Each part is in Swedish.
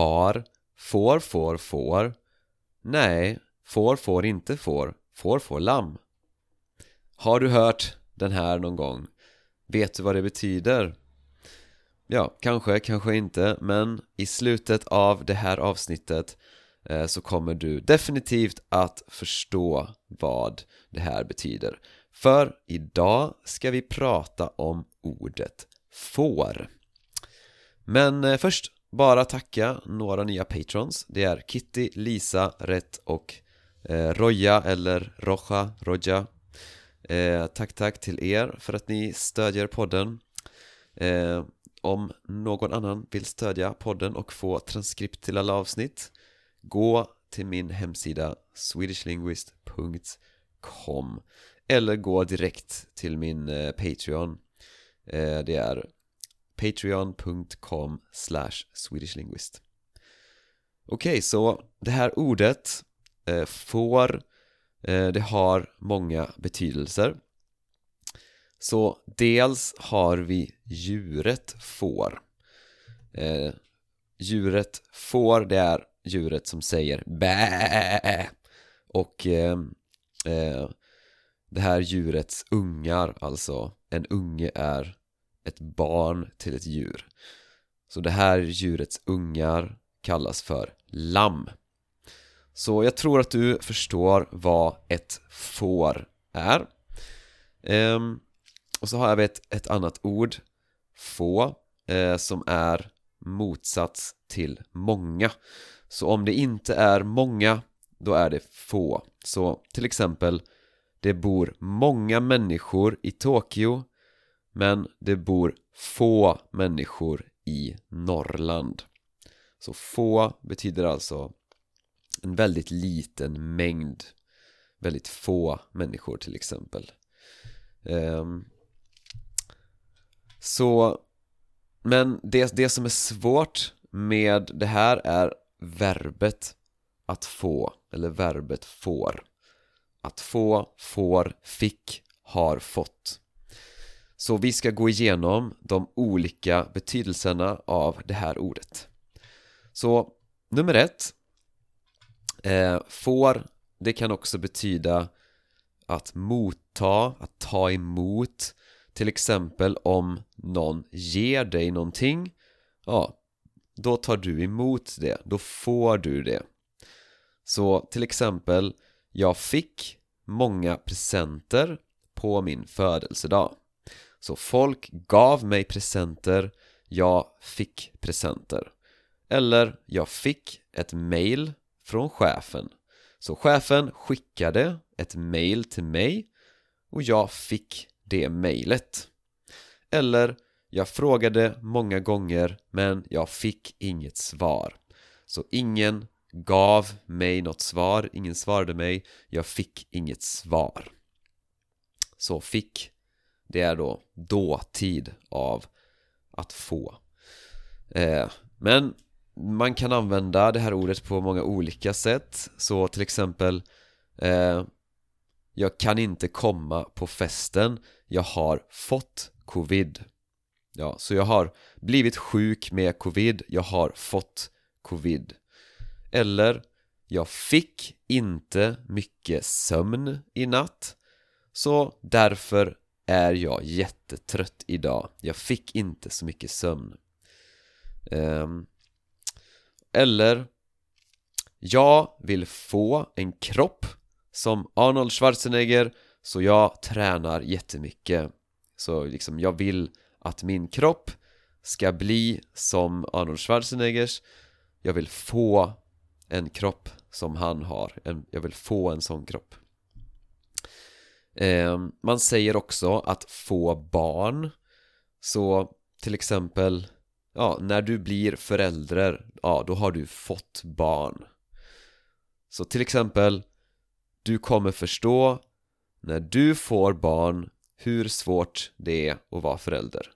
Far, får, får, får Nej, får, får, inte får Får, får, lamm Har du hört den här någon gång? Vet du vad det betyder? Ja, kanske, kanske inte, men i slutet av det här avsnittet eh, så kommer du definitivt att förstå vad det här betyder. För idag ska vi prata om ordet får. Men eh, först bara tacka några nya patrons. Det är Kitty, Lisa, Rätt och eh, Roja eller Roja, Roja. Eh, tack, tack till er för att ni stödjer podden. Eh, om någon annan vill stödja podden och få transkript till alla avsnitt Gå till min hemsida swedishlinguist.com Eller gå direkt till min eh, Patreon eh, Det är patreon.com swedishlinguist. Okej, okay, så det här ordet eh, får eh, Det har många betydelser. Så dels har vi djuret får. Eh, Djuret får, det är djuret som säger bä. Och eh, eh, det här djurets ungar, alltså en unge är ett barn till ett djur. Så det här djurets ungar kallas för lamm. Så jag tror att du förstår vad ett får är. Ehm, och så har jag ett, ett annat ord Få eh, Som är motsats till många. Så om det inte är många Då är det få. Så till exempel Det bor många människor i Tokyo men det bor få människor i Norrland. Så få betyder alltså en väldigt liten mängd Väldigt få människor till exempel. Um, så, men det, det som är svårt med det här är verbet att få, eller verbet får. Att få, får, fick, har fått. Så vi ska gå igenom de olika betydelserna av det här ordet. Så, nummer ett eh, Får, det kan också betyda att motta, att ta emot. Till exempel om någon ger dig någonting Ja, då tar du emot det, då får du det. Så till exempel Jag fick många presenter på min födelsedag. Så folk gav mig presenter Jag fick presenter. Eller jag fick ett mail från chefen. Så chefen skickade ett mail till mig och jag fick det mejlet Eller jag frågade många gånger men jag fick inget svar. Så ingen gav mig något svar, ingen svarade mig, jag fick inget svar. Så fick, det är då dåtid av att få. Eh, Men man kan använda det här ordet på många olika sätt. Så till exempel eh, Jag kan inte komma på festen. Jag har fått covid. Ja, så jag har blivit sjuk med covid, jag har fått covid. Eller Jag fick inte mycket sömn i natt. Så därför är jag jättetrött idag. Jag fick inte så mycket sömn. Um, Eller Jag vill få en kropp som Arnold Schwarzenegger så jag tränar jättemycket. Så liksom jag vill att min kropp ska bli som Arnold Schwarzeneggers. Jag vill få en kropp som han har Jag vill få en sån kropp eh, Man säger också att få barn. Så till exempel Ja, när du blir förälder Ja, då har du fått barn. Så till exempel Du kommer förstå när du får barn hur svårt det är att vara förälder.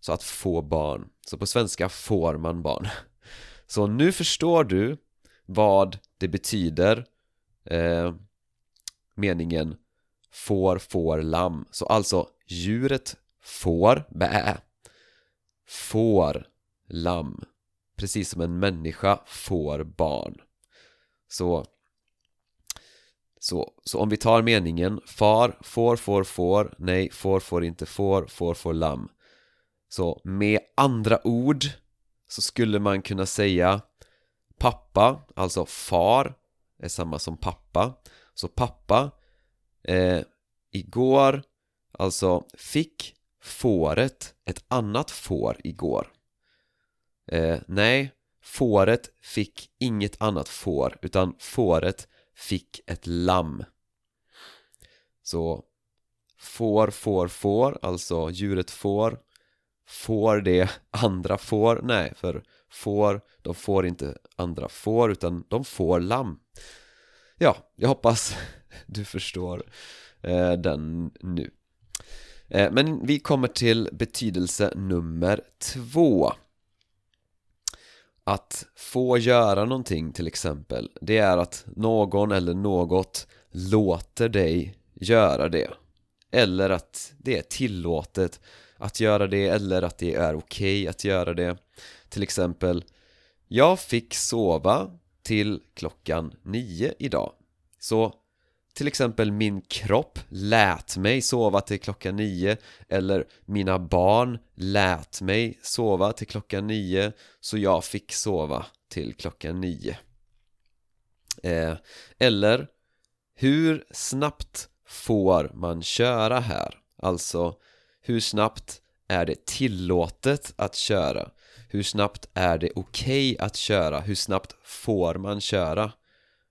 Så att få barn, så på svenska får man barn. Så nu förstår du vad det betyder eh, Meningen får, får, lamm Så alltså djuret får, bä Får, lamm precis som en människa får barn. Så, så, så om vi tar meningen far, får, får, får, nej, får, får, inte, får, får, får, lamm. Så med andra ord så skulle man kunna säga pappa, alltså far, är samma som pappa. Så pappa, eh, igår, alltså fick fåret ett annat får igår. Eh, nej, fåret fick inget annat får utan fåret fick ett lamm. Så får, får, får, alltså djuret får Får det andra får? Nej, för får, de får inte andra får utan de får lamm Ja, jag hoppas du förstår eh, den nu. Eh, Men vi kommer till betydelse nummer två. Att få göra någonting till exempel Det är att någon eller något låter dig göra det. Eller att det är tillåtet att göra det eller att det är okej okay att göra det. Till exempel Jag fick sova till klockan nio idag. Så till exempel min kropp lät mig sova till klockan nio Eller mina barn lät mig sova till klockan nio Så jag fick sova till klockan nio eh, Eller Hur snabbt får man köra här? Alltså hur snabbt är det tillåtet att köra? Hur snabbt är det okej okay att köra? Hur snabbt får man köra?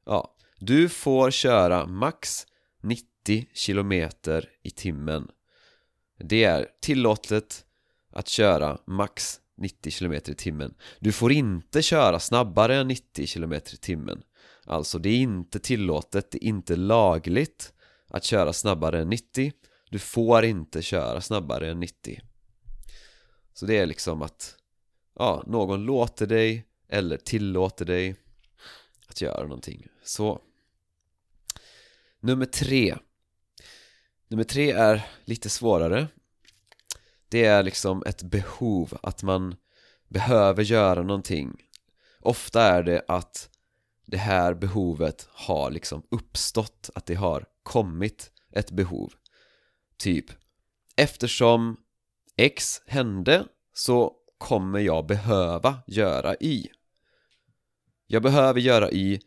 Ja, du får köra max 90 km i timmen. Det är tillåtet att köra max 90 km i timmen. Du får inte köra snabbare än 90 km i timmen. Alltså det är inte tillåtet, det är inte lagligt att köra snabbare än 90 Du får inte köra snabbare än 90 Så det är liksom att Ja, någon låter dig eller tillåter dig att göra någonting. Så. Nummer tre. Nummer tre är lite svårare. Det är liksom ett behov, att man behöver göra någonting. Ofta är det att det här behovet har liksom uppstått, att det har kommit ett behov. Typ Eftersom X hände så kommer jag behöva göra Y. Jag behöver göra Y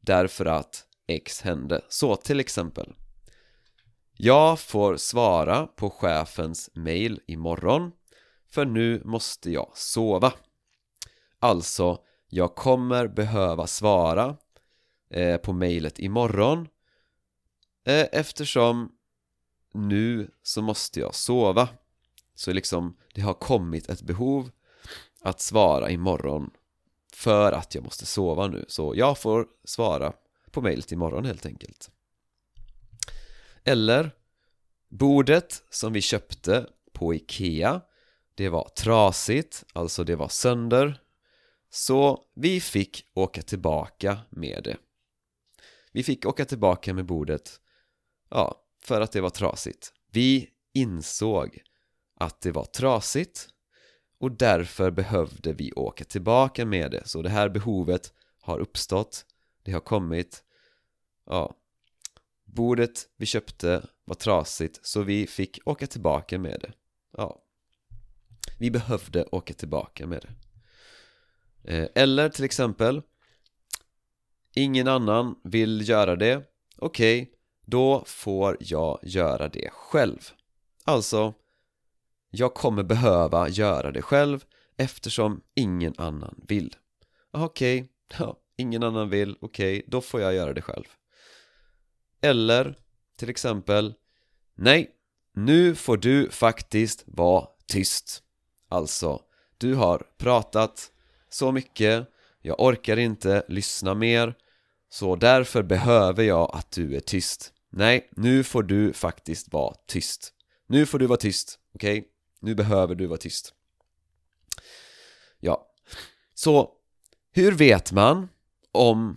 därför att X hände. Så till exempel. Jag får svara på chefens mail imorgon För nu måste jag sova. Alltså, jag kommer behöva svara eh, på mailet imorgon eh, Eftersom nu så måste jag sova. Så liksom, det har kommit ett behov att svara imorgon För att jag måste sova nu. Så jag får svara på mejlet imorgon helt enkelt. Eller Bordet som vi köpte på Ikea Det var trasigt, alltså det var sönder Så vi fick åka tillbaka med det. Vi fick åka tillbaka med bordet Ja, för att det var trasigt. Vi insåg att det var trasigt och därför behövde vi åka tillbaka med det. Så det här behovet har uppstått det har kommit. Ja. Bordet vi köpte var trasigt så vi fick åka tillbaka med det. Ja. Vi behövde åka tillbaka med det. Eh, eller till exempel ingen annan vill göra det. Okej okay, då får jag göra det själv. Alltså jag kommer behöva göra det själv eftersom ingen annan vill. Okej, okay, ja, ingen annan vill, okej, okay, då får jag göra det själv. Eller till exempel Nej, nu får du faktiskt vara tyst. Alltså, du har pratat så mycket Jag orkar inte lyssna mer Så därför behöver jag att du är tyst. Nej, nu får du faktiskt vara tyst. Nu får du vara tyst, okej? Okay? Nu behöver du vara tyst. Ja, så hur vet man om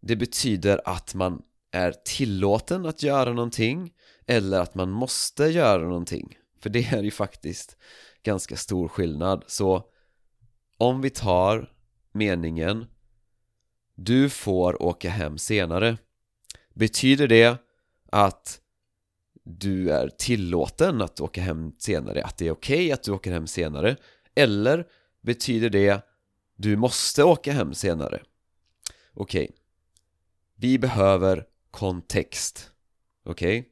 det betyder att man är tillåten att göra någonting eller att man måste göra någonting? För det är ju faktiskt ganska stor skillnad så om vi tar meningen Du får åka hem senare Betyder det att du är tillåten att åka hem senare? Att det är okej okay att du åker hem senare? Eller betyder det du måste åka hem senare? Okej okay. Vi behöver kontext Okej? Okay?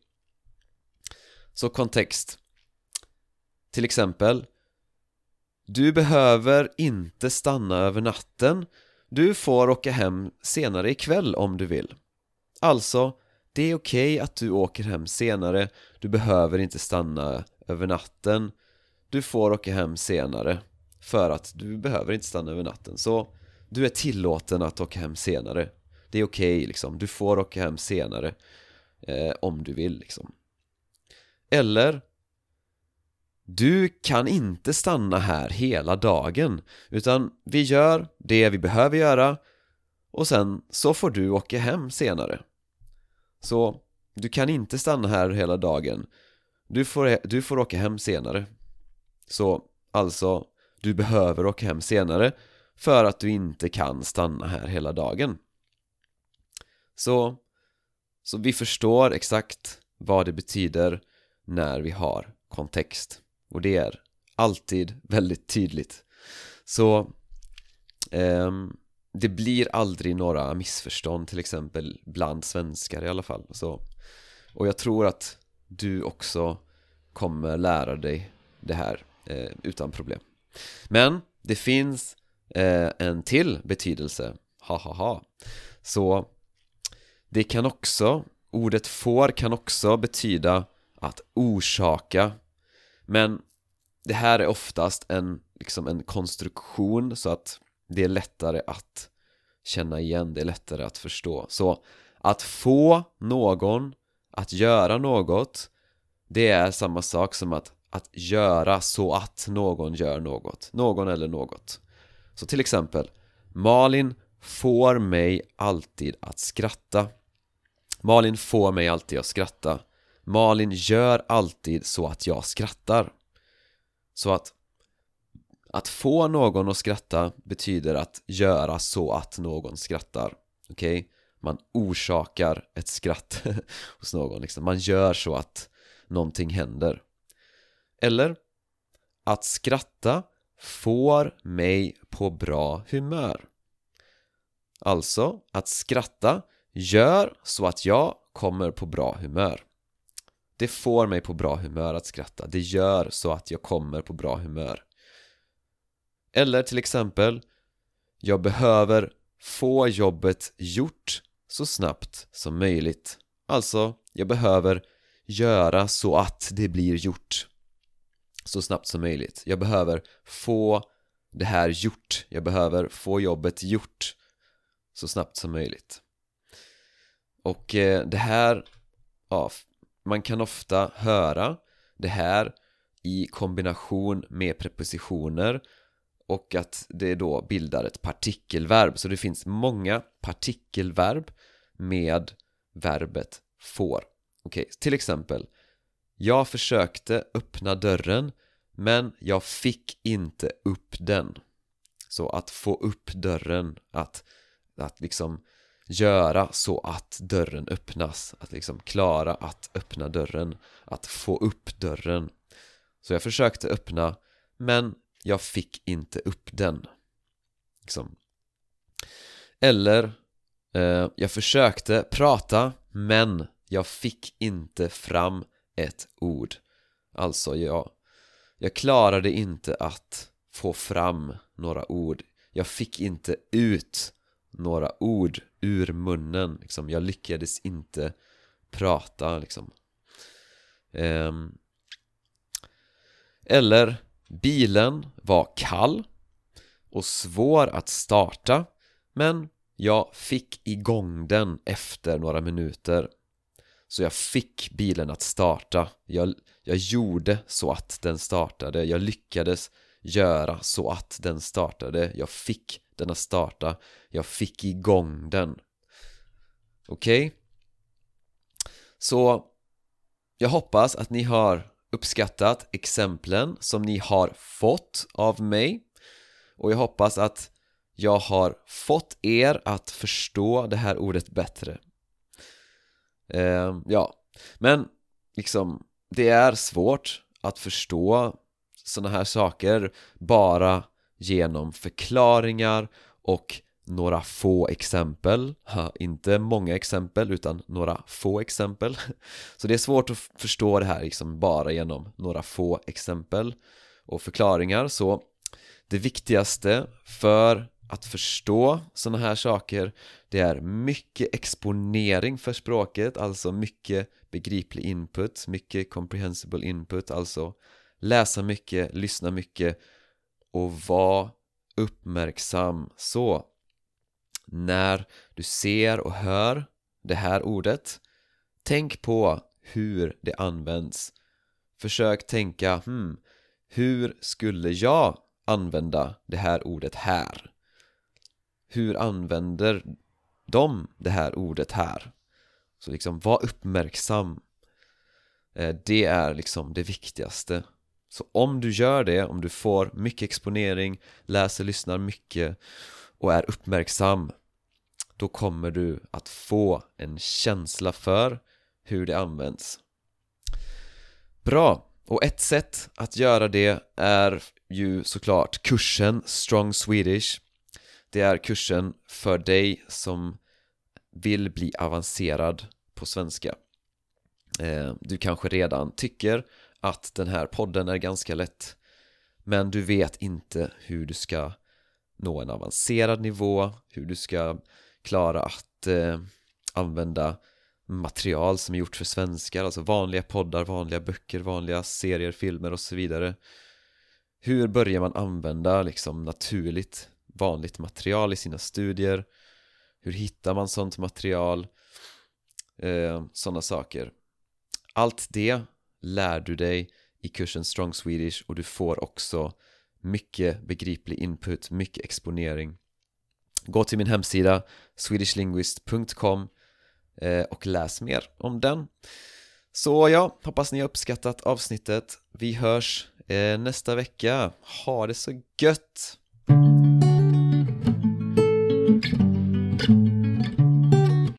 Så kontext Till exempel Du behöver inte stanna över natten Du får åka hem senare ikväll om du vill Alltså, det är okej okay att du åker hem senare Du behöver inte stanna över natten Du får åka hem senare För att du behöver inte stanna över natten Så du är tillåten att åka hem senare. Det är okej okay, liksom, du får åka hem senare eh, Om du vill liksom. Eller Du kan inte stanna här hela dagen Utan vi gör det vi behöver göra Och sen så får du åka hem senare. Så du kan inte stanna här hela dagen. Du får, du får åka hem senare. Så alltså, du behöver åka hem senare för att du inte kan stanna här hela dagen. Så, så vi förstår exakt vad det betyder när vi har kontext. Och det är alltid väldigt tydligt. Så, um, det blir aldrig några missförstånd till exempel bland svenskar i alla fall. Så, Och jag tror att du också kommer lära dig det här eh, utan problem. Men det finns eh, en till betydelse, ha ha ha. Så det kan också, ordet får kan också betyda att orsaka. Men det här är oftast en, liksom en konstruktion så att det är lättare att känna igen, det är lättare att förstå. Så att få någon att göra något Det är samma sak som att, att göra så att någon gör något. Någon eller något. Så till exempel Malin får mig alltid att skratta Malin får mig alltid att skratta Malin gör alltid så att jag skrattar Så att att få någon att skratta betyder att göra så att någon skrattar Okej? Okay? Man orsakar ett skratt hos någon liksom. Man gör så att någonting händer Eller Att skratta får mig på bra humör. Alltså, att skratta gör så att jag kommer på bra humör. Det får mig på bra humör att skratta. Det gör så att jag kommer på bra humör. Eller till exempel Jag behöver få jobbet gjort så snabbt som möjligt. Alltså, jag behöver göra så att det blir gjort så snabbt som möjligt. Jag behöver få det här gjort. Jag behöver få jobbet gjort så snabbt som möjligt. Och eh, det här, ja, man kan ofta höra det här i kombination med prepositioner och att det då bildar ett partikelverb. Så det finns många partikelverb med verbet får. Okej, okay, till exempel jag försökte öppna dörren men jag fick inte upp den. Så att få upp dörren, att, att liksom göra så att dörren öppnas Att liksom klara att öppna dörren Att få upp dörren. Så jag försökte öppna men jag fick inte upp den. Liksom. Eller eh, Jag försökte prata men jag fick inte fram ett ord. Alltså jag Jag klarade inte att få fram några ord. Jag fick inte ut några ord ur munnen liksom. Jag lyckades inte prata liksom. Eh, Eller Bilen var kall och svår att starta men jag fick igång den efter några minuter. Så jag fick bilen att starta. Jag, jag gjorde så att den startade. Jag lyckades göra så att den startade. Jag fick den att starta. Jag fick igång den. Okej? Okay? Så jag hoppas att ni har uppskattat exemplen som ni har fått av mig. Och jag hoppas att Jag har fått er att förstå det här ordet bättre eh, Ja, men liksom det är svårt att förstå sådana här saker bara genom förklaringar och några få exempel, ha, inte många exempel utan några få exempel. Så det är svårt att förstå det här liksom bara genom några få exempel och förklaringar. Så det viktigaste för att förstå sådana här saker. Det är mycket exponering för språket, alltså mycket begriplig input, mycket comprehensible input, alltså läsa mycket, lyssna mycket och vara uppmärksam. Så när du ser och hör det här ordet tänk på hur det används. Försök tänka hmm, hur skulle jag använda det här ordet här? Hur använder de det här ordet här? Så liksom, var uppmärksam eh, Det är liksom det viktigaste Så om du gör det, om du får mycket exponering, läser, lyssnar mycket och är uppmärksam då kommer du att få en känsla för hur det används Bra! Och ett sätt att göra det är ju såklart kursen Strong Swedish det är kursen för dig som vill bli avancerad på svenska. Eh, du kanske redan tycker att den här podden är ganska lätt Men du vet inte hur du ska nå en avancerad nivå Hur du ska klara att eh, använda material som är gjort för svenskar Alltså vanliga poddar, vanliga böcker, vanliga serier, filmer och så vidare. Hur börjar man använda liksom naturligt vanligt material i sina studier? Hur hittar man sånt material? Eh, Sådana saker Allt det lär du dig i kursen Strong Swedish och du får också mycket begriplig input, mycket exponering Gå till min hemsida swedishlinguist.com eh, och läs mer om den Så ja, hoppas ni har uppskattat avsnittet Vi hörs eh, nästa vecka Ha det så gött!